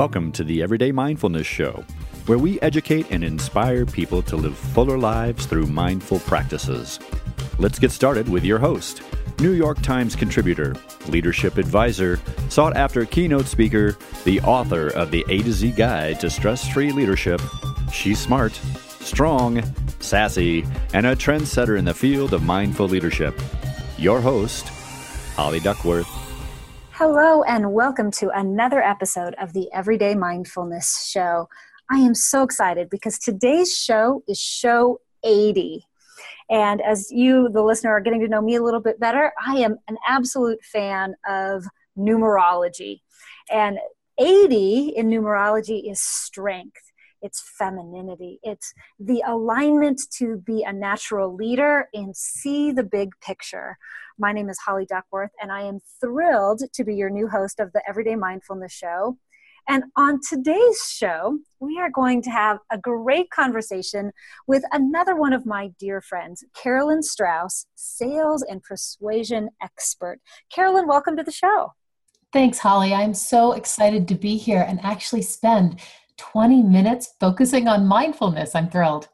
Welcome to the Everyday Mindfulness Show, where we educate and inspire people to live fuller lives through mindful practices. Let's get started with your host, New York Times contributor, leadership advisor, sought after keynote speaker, the author of the A to Z Guide to Stress Free Leadership. She's smart, strong, sassy, and a trendsetter in the field of mindful leadership. Your host, Holly Duckworth. Hello, and welcome to another episode of the Everyday Mindfulness Show. I am so excited because today's show is show 80. And as you, the listener, are getting to know me a little bit better, I am an absolute fan of numerology. And 80 in numerology is strength it's femininity, it's the alignment to be a natural leader and see the big picture. My name is Holly Duckworth, and I am thrilled to be your new host of the Everyday Mindfulness Show. And on today's show, we are going to have a great conversation with another one of my dear friends, Carolyn Strauss, sales and persuasion expert. Carolyn, welcome to the show. Thanks, Holly. I'm so excited to be here and actually spend 20 minutes focusing on mindfulness. I'm thrilled.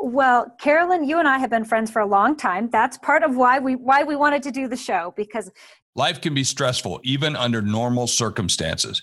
Well, Carolyn, you and I have been friends for a long time. That's part of why we why we wanted to do the show because life can be stressful even under normal circumstances.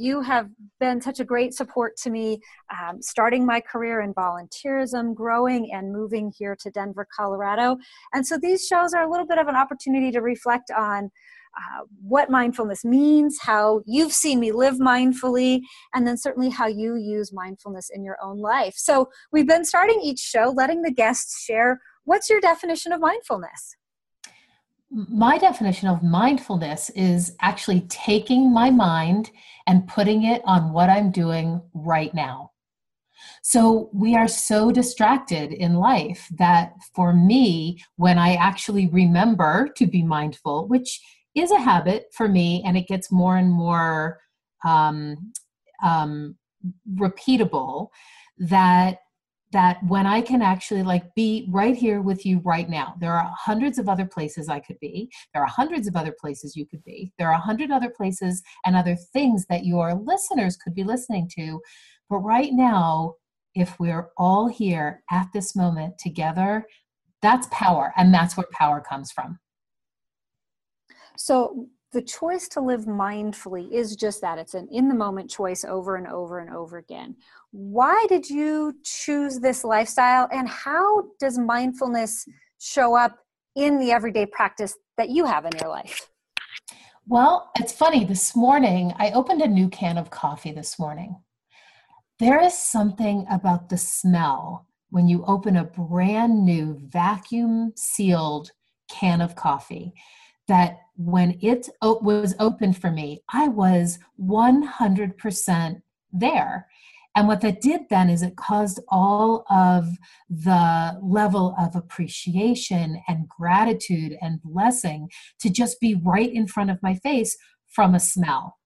you have been such a great support to me um, starting my career in volunteerism growing and moving here to denver colorado. And so these shows are a little bit of an opportunity to reflect on uh, what mindfulness means how you've seen me live mindfully and then certainly how you use mindfulness in your own life. So we've been starting each show letting the guests share what's your definition of mindfulness my definition of mindfulness is actually taking my mind and putting it on what I'm doing right now. So we are so distracted in life that for me, when I actually remember to be mindful, which is a habit for me, and it gets more and more um, um, repeatable, that that when I can actually like be right here with you right now, there are hundreds of other places I could be. There are hundreds of other places you could be. There are a hundred other places and other things that your listeners could be listening to. But right now, if we're all here at this moment together, that's power. And that's where power comes from. So the choice to live mindfully is just that it's an in the moment choice over and over and over again. Why did you choose this lifestyle and how does mindfulness show up in the everyday practice that you have in your life? Well, it's funny. This morning, I opened a new can of coffee this morning. There is something about the smell when you open a brand new vacuum sealed can of coffee that when it was open for me, I was 100% there. And what that did then is it caused all of the level of appreciation and gratitude and blessing to just be right in front of my face from a smell.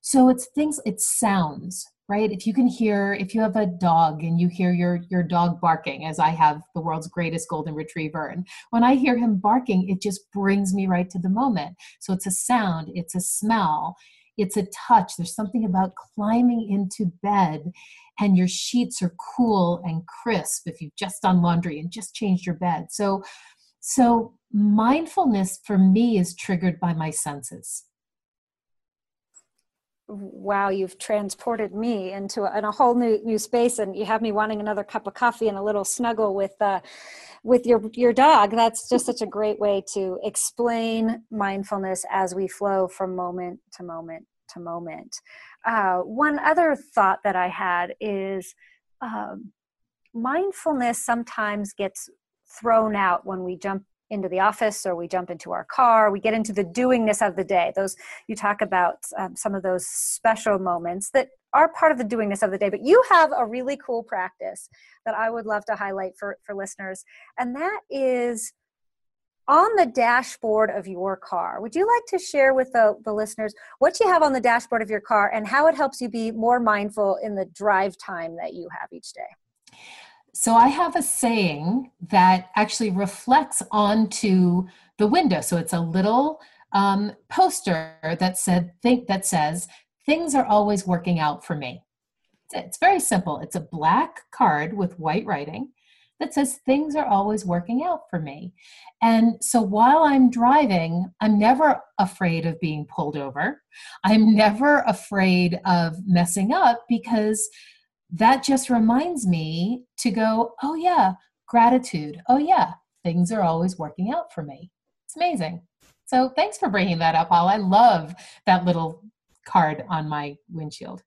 So it's things, it's sounds right? If you can hear if you have a dog and you hear your your dog barking as i have the world's greatest golden retriever and when i hear him barking it just brings me right to the moment. So it's a sound it's a smell it's a touch. There's something about climbing into bed and your sheets are cool and crisp if you've just done laundry and just changed your bed. So so mindfulness for me is triggered by my senses wow, you've transported me into a, in a whole new new space, and you have me wanting another cup of coffee and a little snuggle with uh, with your your dog. That's just such a great way to explain mindfulness as we flow from moment to moment to moment. Uh, one other thought that I had is um, mindfulness sometimes gets thrown out when we jump into the office or we jump into our car we get into the doingness of the day. Those you talk about um, some of those special moments that are part of the doingness of the day but you have a really cool practice that i would love to highlight for for listeners and that is on the dashboard of your car. Would you like to share with the, the listeners what you have on the dashboard of your car and how it helps you be more mindful in the drive time that you have each day so I have a saying that actually reflects onto the window. So it's a little um, poster that said think that says things are always working out for me. It's very simple. It's a black card with white writing that says things are always working out for me. And so while I'm driving, I'm never afraid of being pulled over. I'm never afraid of messing up because that just reminds me to go, oh, yeah, gratitude. Oh, yeah, things are always working out for me. It's amazing. So thanks for bringing that up, Paul. I love that little card on my windshield.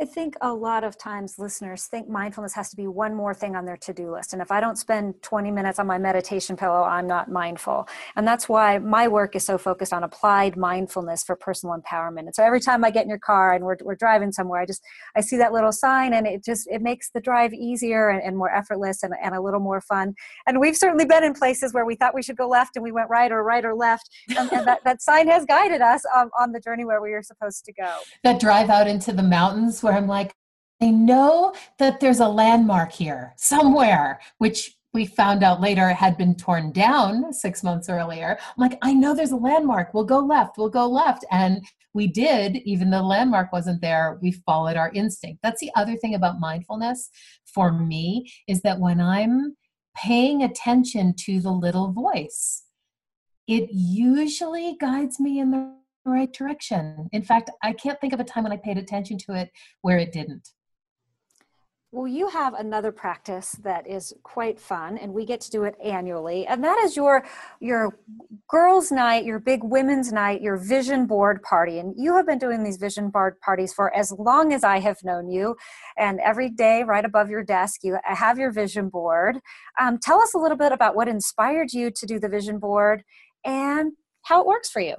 I think a lot of times listeners think mindfulness has to be one more thing on their to do list. And if I don't spend 20 minutes on my meditation pillow, I'm not mindful. And that's why my work is so focused on applied mindfulness for personal empowerment. And so every time I get in your car and we're, we're driving somewhere, I just, I see that little sign and it just, it makes the drive easier and, and more effortless and, and a little more fun. And we've certainly been in places where we thought we should go left and we went right or right or left. And, and that, that sign has guided us on, on the journey where we are supposed to go. That drive out into the mountains where I'm like, I know that there's a landmark here somewhere, which we found out later had been torn down six months earlier. I'm like, I know there's a landmark. We'll go left. We'll go left. And we did, even though the landmark wasn't there, we followed our instinct. That's the other thing about mindfulness for me is that when I'm paying attention to the little voice, it usually guides me in the right direction. In fact, I can't think of a time when I paid attention to it where it didn't. Well, you have another practice that is quite fun, and we get to do it annually, and that is your your girls' night, your big women's night, your vision board party. And you have been doing these vision board parties for as long as I have known you, and every day, right above your desk, you have your vision board. Um, tell us a little bit about what inspired you to do the vision board and how it works for you.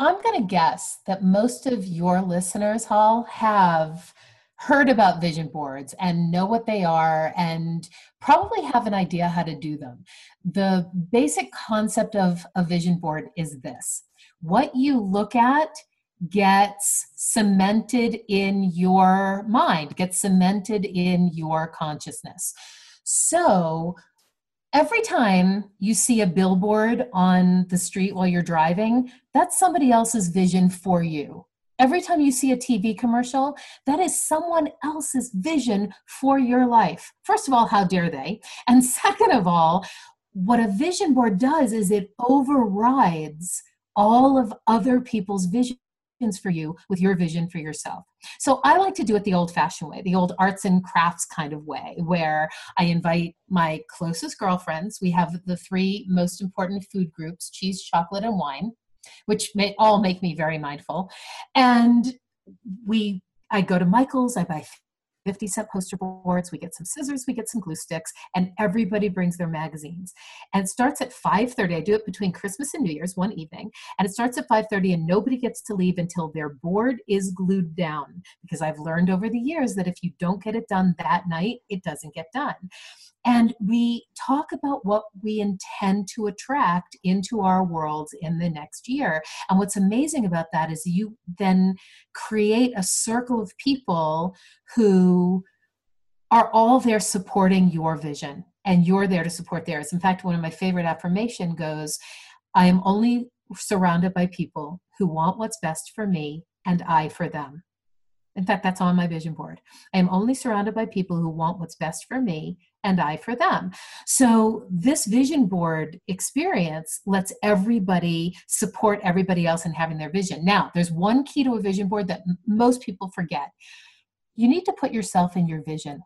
I'm going to guess that most of your listeners, Hall, have heard about vision boards and know what they are and probably have an idea how to do them. The basic concept of a vision board is this what you look at gets cemented in your mind, gets cemented in your consciousness. So, every time you see a billboard on the street while you're driving, that's somebody else's vision for you. Every time you see a TV commercial, that is someone else's vision for your life. First of all, how dare they? And second of all, what a vision board does is it overrides all of other people's vision for you with your vision for yourself. So I like to do it the old fashioned way, the old arts and crafts kind of way, where I invite my closest girlfriends. We have the three most important food groups cheese, chocolate, and wine, which may all make me very mindful. And we I go to Michael's, I buy 50 cent poster boards we get some scissors we get some glue sticks and everybody brings their magazines. And starts at 5.30 i do it between christmas and new year's one evening and it starts at 5.30 and nobody gets to leave until their board is glued down because i've learned over the years that if you don't get it done that night it doesn't get done and we talk about what we intend to attract into our worlds in the next year. And what's amazing about that is you then create a circle of people who are all there supporting your vision and you're there to support theirs. In fact, one of my favorite affirmation goes, I am only surrounded by people who want what's best for me and I for them. In fact, that's on my vision board. I am only surrounded by people who want what's best for me and I for them. So, this vision board experience lets everybody support everybody else in having their vision. Now, there's one key to a vision board that m- most people forget you need to put yourself in your vision.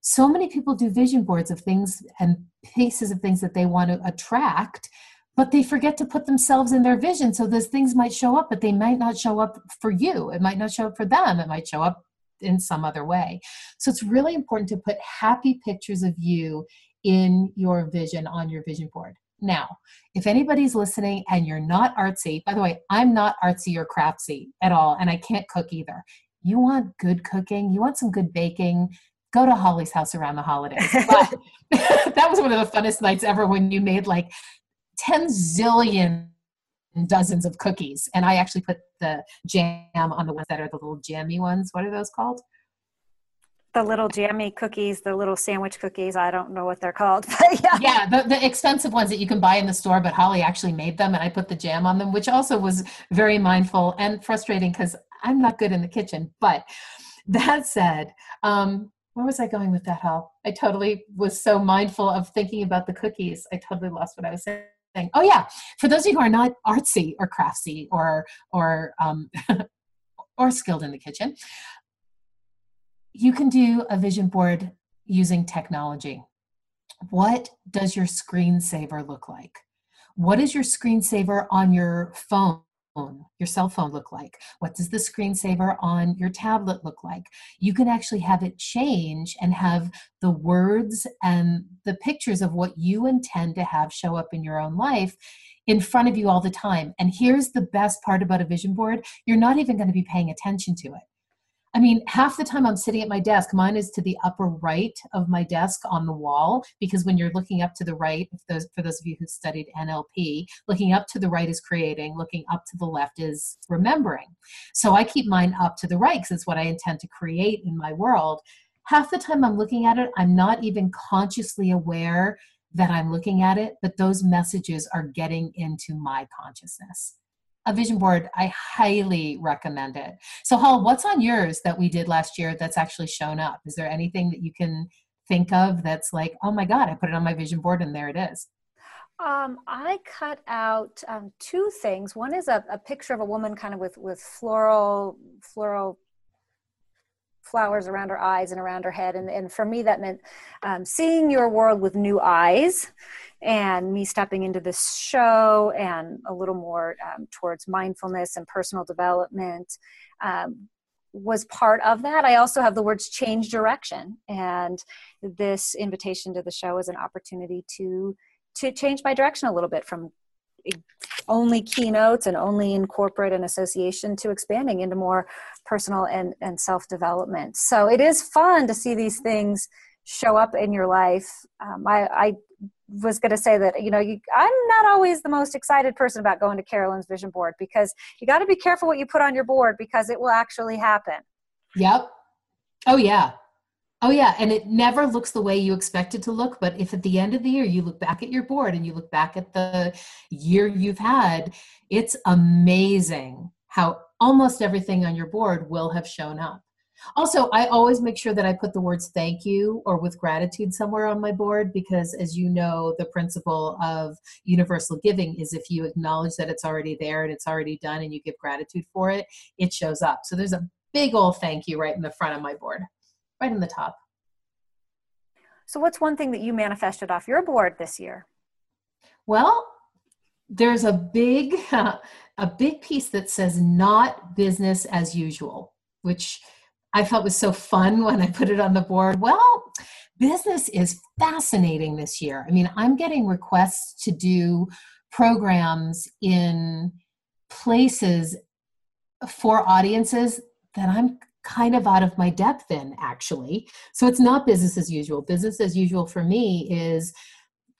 So many people do vision boards of things and pieces of things that they want to attract, but they forget to put themselves in their vision. So those things might show up, but they might not show up for you. It might not show up for them. It might show up in some other way. So it's really important to put happy pictures of you in your vision on your vision board. Now, if anybody's listening and you're not artsy, by the way, I'm not artsy or craftsy at all, and I can't cook either. You want good cooking, you want some good baking, go to Holly's house around the holidays. But that was one of the funnest nights ever when you made like 10 zillion dozens of cookies. And I actually put the jam on the ones that are the little jammy ones. What are those called? The little jammy cookies, the little sandwich cookies. I don't know what they're called, but yeah. Yeah, the, the expensive ones that you can buy in the store, but Holly actually made them and I put the jam on them, which also was very mindful and frustrating because I'm not good in the kitchen. But that said, um, where was I going with that, Hal? I totally was so mindful of thinking about the cookies. I totally lost what I was saying thing. Oh yeah, for those of you who are not artsy or craftsy or or um, or skilled in the kitchen, you can do a vision board using technology. What does your screensaver look like? What is your screensaver on your phone? Your cell phone look like? What does the screensaver on your tablet look like? You can actually have it change and have the words and the pictures of what you intend to have show up in your own life in front of you all the time. And here's the best part about a vision board you're not even going to be paying attention to it. I mean, half the time I'm sitting at my desk, mine is to the upper right of my desk on the wall because when you're looking up to the right, those for those of you who studied NLP, looking up to the right is creating, looking up to the left is remembering. So I keep mine up to the right because it's what I intend to create in my world. Half the time I'm looking at it, I'm not even consciously aware that I'm looking at it, but those messages are getting into my consciousness a vision board, I highly recommend it. So, Hall, what's on yours that we did last year that's actually shown up? Is there anything that you can think of that's like, oh my God, I put it on my vision board and there it is? Um, I cut out um, two things. One is a, a, picture of a woman kind of with, with floral, floral flowers around her eyes and around her head. And, and for me, that meant um, seeing your world with new eyes and me stepping into this show and a little more um, towards mindfulness and personal development um, was part of that. I also have the words change direction, and this invitation to the show is an opportunity to to change my direction a little bit from only keynotes and only in corporate and association to expanding into more personal and, and self development. So it is fun to see these things show up in your life. Um, I, I was going to say that you know you, i'm not always the most excited person about going to carolyn's vision board because you got to be careful what you put on your board because it will actually happen yep oh yeah oh yeah and it never looks the way you expect it to look but if at the end of the year you look back at your board and you look back at the year you've had it's amazing how almost everything on your board will have shown up also, I always make sure that I put the words thank you or with gratitude somewhere on my board because, as you know, the principle of universal giving is if you acknowledge that it's already there and it's already done and you give gratitude for it, it shows up. So there's a big old thank you right in the front of my board, right in the top. So, what's one thing that you manifested off your board this year? Well, there's a big, a big piece that says not business as usual, which I felt was so fun when I put it on the board. Well, business is fascinating this year. I mean, I'm getting requests to do programs in places for audiences that I'm kind of out of my depth in, actually. So it's not business as usual. Business as usual for me is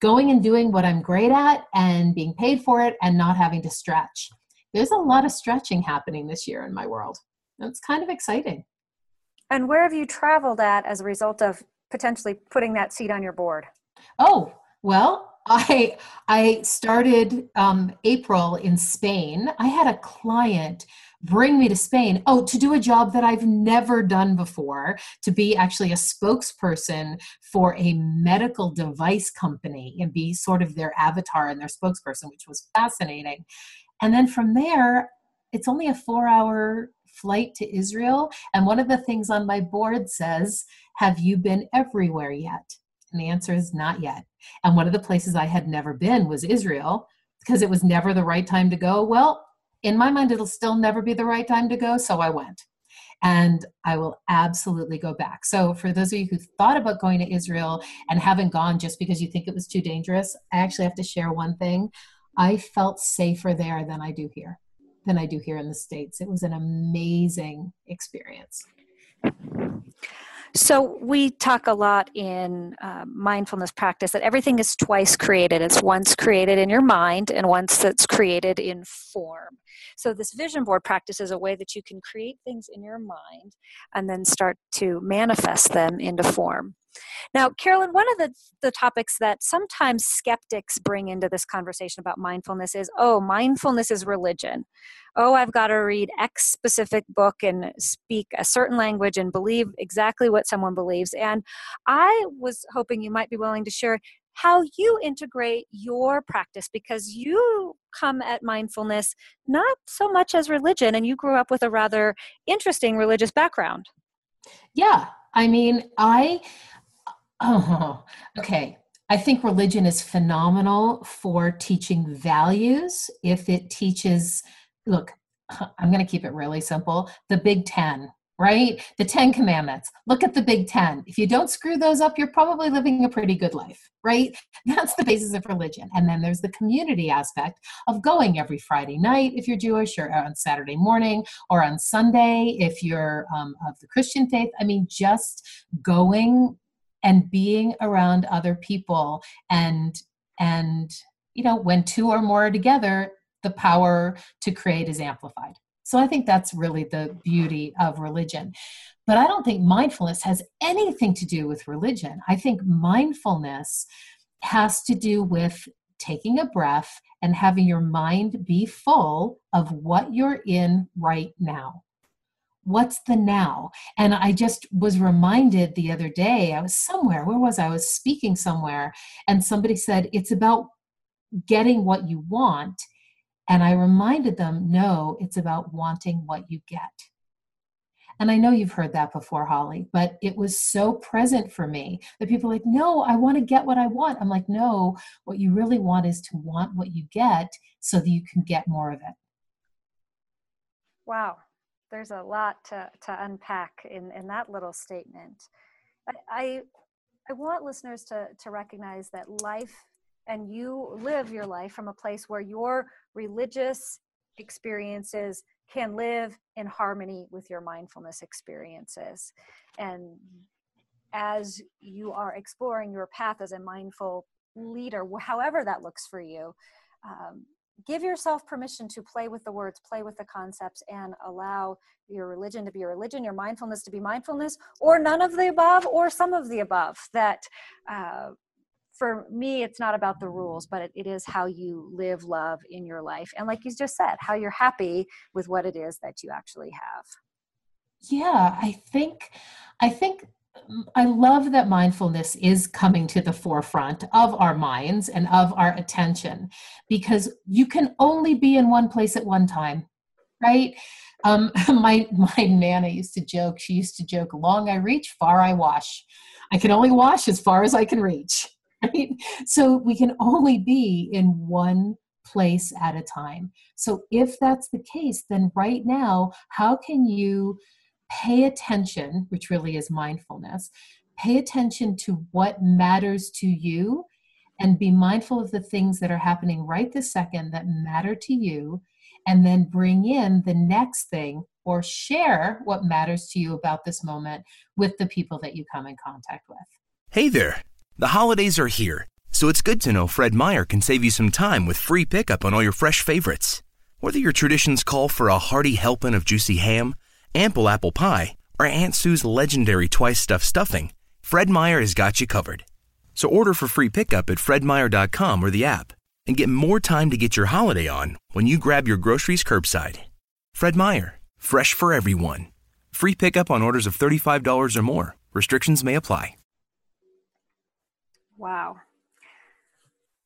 going and doing what I'm great at and being paid for it and not having to stretch. There's a lot of stretching happening this year in my world. It's kind of exciting. And where have you traveled at as a result of potentially putting that seat on your board? Oh, well, I I started um, April in Spain. I had a client bring me to Spain. Oh, to do a job that I've never done before, to be actually a spokesperson for a medical device company and be sort of their avatar and their spokesperson, which was fascinating. And then from there, it's only a four hour flight to Israel. And one of the things on my board says, Have you been everywhere yet? And the answer is not yet. And one of the places I had never been was Israel because it was never the right time to go. Well, in my mind, it'll still never be the right time to go. So I went. And I will absolutely go back. So, for those of you who thought about going to Israel and haven't gone just because you think it was too dangerous, I actually have to share one thing. I felt safer there than I do here, than I do here in the States. It was an amazing experience. So, we talk a lot in uh, mindfulness practice that everything is twice created. It's once created in your mind and once it's created in form. So, this vision board practice is a way that you can create things in your mind and then start to manifest them into form. Now, Carolyn, one of the, the topics that sometimes skeptics bring into this conversation about mindfulness is oh, mindfulness is religion. Oh, I've got to read X specific book and speak a certain language and believe exactly what someone believes. And I was hoping you might be willing to share how you integrate your practice because you come at mindfulness not so much as religion and you grew up with a rather interesting religious background. Yeah, I mean, I Oh, okay. I think religion is phenomenal for teaching values. If it teaches, look, I'm going to keep it really simple the Big Ten, right? The Ten Commandments. Look at the Big Ten. If you don't screw those up, you're probably living a pretty good life, right? That's the basis of religion. And then there's the community aspect of going every Friday night if you're Jewish, or on Saturday morning, or on Sunday if you're um, of the Christian faith. I mean, just going and being around other people. And and you know when two or more are together the power to create is amplified. So i think that's really the beauty of religion. But i don't think mindfulness has anything to do with religion. I think mindfulness has to do with taking a breath and having your mind be full of what you're in right now what's the now? And i just was reminded the other day i was somewhere where was i, I was speaking somewhere and somebody said it's about getting what you want. And i reminded them no it's about wanting what you get. And I know you've heard that before, Holly, but it was so present for me that people like, no, I want to get what I want. I'm like, no, what you really want is to want what you get so that you can get more of it. Wow there's a lot to, to unpack in, in that little statement. I, I, I want listeners to, to recognize that life and you live your life from a place where your religious experiences can live in harmony with your mindfulness experiences. And as you are exploring your path as a mindful leader, however that looks for you, um, give yourself permission to play with the words, play with the concepts, and allow your religion to be a religion, your mindfulness to be mindfulness, or none of the above, or some of the above. That uh, for me, it's not about the rules, but it, it is how you live love in your life. And like you just said, how you're happy with what it is that you actually have. Yeah, I think, I think I love that mindfulness is coming to the forefront of our minds and of our attention because you can only be in one place at one time, right? Um, my my nana used to joke. She used to joke, "Long I reach, far I wash." I can only wash as far as I can reach, right? So we can only be in one place at a time. So if that's the case, then right now, how can you? Pay attention, which really is mindfulness, pay attention to what matters to you and be mindful of the things that are happening right this second that matter to you, and then bring in the next thing or share what matters to you about this moment with the people that you come in contact with. Hey there. The holidays are here, so it's good to know Fred Meyer can save you some time with free pickup on all your fresh favorites. Whether your traditions call for a hearty helping of juicy ham, ample apple pie, or Aunt Sue's legendary twice stuffed stuffing, Fred Meyer has got you covered. So order for free pickup at fredmeyer.com or the app and get more time to get your holiday on when you grab your groceries curbside. Fred Meyer, fresh for everyone. Free pickup on orders of $35 or more. Restrictions may apply. Wow.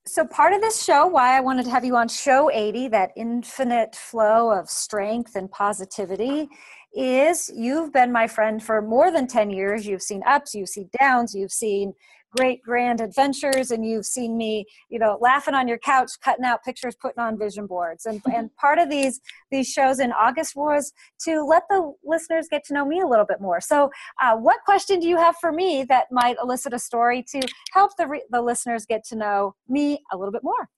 So, part of this show, why I wanted to have you on show 80, that infinite flow of strength and positivity, is you've been my friend for more than 10 years. You've seen ups, you've seen downs, you've seen great grand adventures and you've seen me you know laughing on your couch cutting out pictures putting on vision boards. And and part of these these shows in august was to let the listeners get to know me a little bit more. So uh, what question do you have for me that might elicit a story to help the, re- the listeners get to know me a little bit more?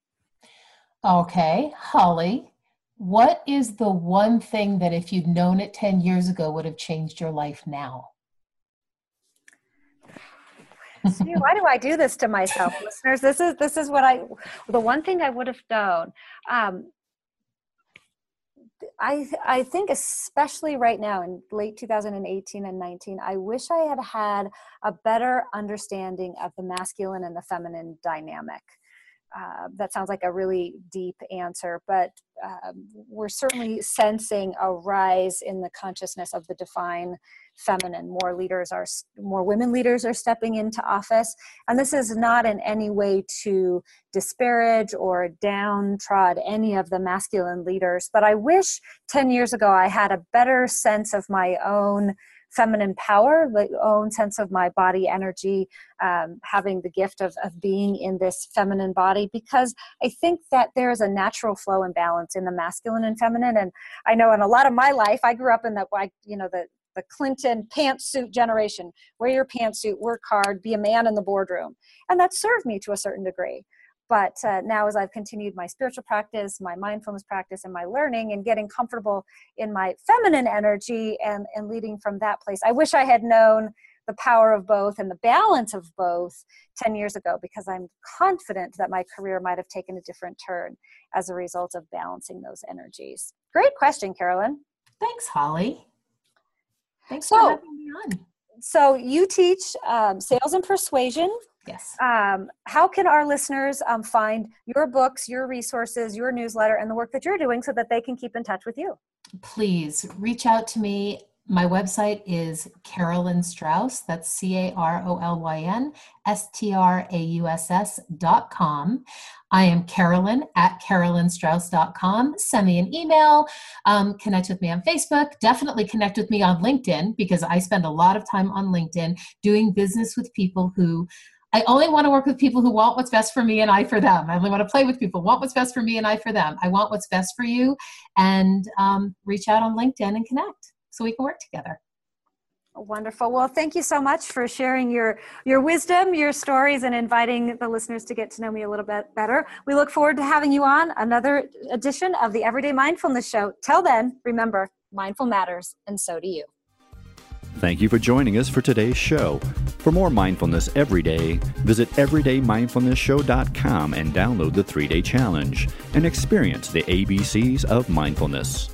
Okay holly what is the one thing that if you'd known it 10 years ago would have changed your life now See, why do I do this to myself, listeners? This is this is what I. The one thing I would have known. Um, I I think especially right now in late 2018 and 19, I wish I had had a better understanding of the masculine and the feminine dynamic. Uh, that sounds like a really deep answer, but um, we're certainly sensing a rise in the consciousness of the divine feminine. More leaders are, more women leaders are stepping into office, and this is not in any way to disparage or downtrod any of the masculine leaders. But I wish 10 years ago I had a better sense of my own feminine power, the own sense of my body energy, um, having the gift of, of being in this feminine body, because I think that there is a natural flow and balance in the masculine and feminine. And I know in a lot of my life, I grew up in the, you know, the, the Clinton pantsuit generation. Wear your pantsuit, work hard, be a man in the boardroom. And that served me to a certain degree but uh, now as i've continued my spiritual practice my mindfulness practice and my learning and getting comfortable in my feminine energy and, and leading from that place i wish i had known the power of both and the balance of both 10 years ago because i'm confident that my career might have taken a different turn as a result of balancing those energies. Great question carolyn. Thanks holly. Thanks so, for having me on. so you teach um, sales and persuasion Yes. Um, how can our listeners um, find your books, your resources, your newsletter, and the work that you're doing so that they can keep in touch with you? Please reach out to me. My website is Carolyn Strauss. That's C A R O L Y N S T R A U S S dot com. I am Carolyn at carolynstrauss.com. Send me an email. Um, connect with me on Facebook. Definitely connect with me on LinkedIn because I spend a lot of time on LinkedIn doing business with people who I only want to work with people who want what's best for me and I for them. I only want to play with people want what's best for me and I for them. I want what's best for you, and um, reach out on LinkedIn and connect so we can work together. Wonderful. Well, thank you so much for sharing your your wisdom, your stories, and inviting the listeners to get to know me a little bit better. We look forward to having you on another edition of the Everyday Mindfulness Show. Till then, remember, mindful matters, and so do you. Thank you for joining us for today's show. For more mindfulness every day, visit everydaymindfulnessshow.com and download the three day challenge and experience the ABCs of mindfulness.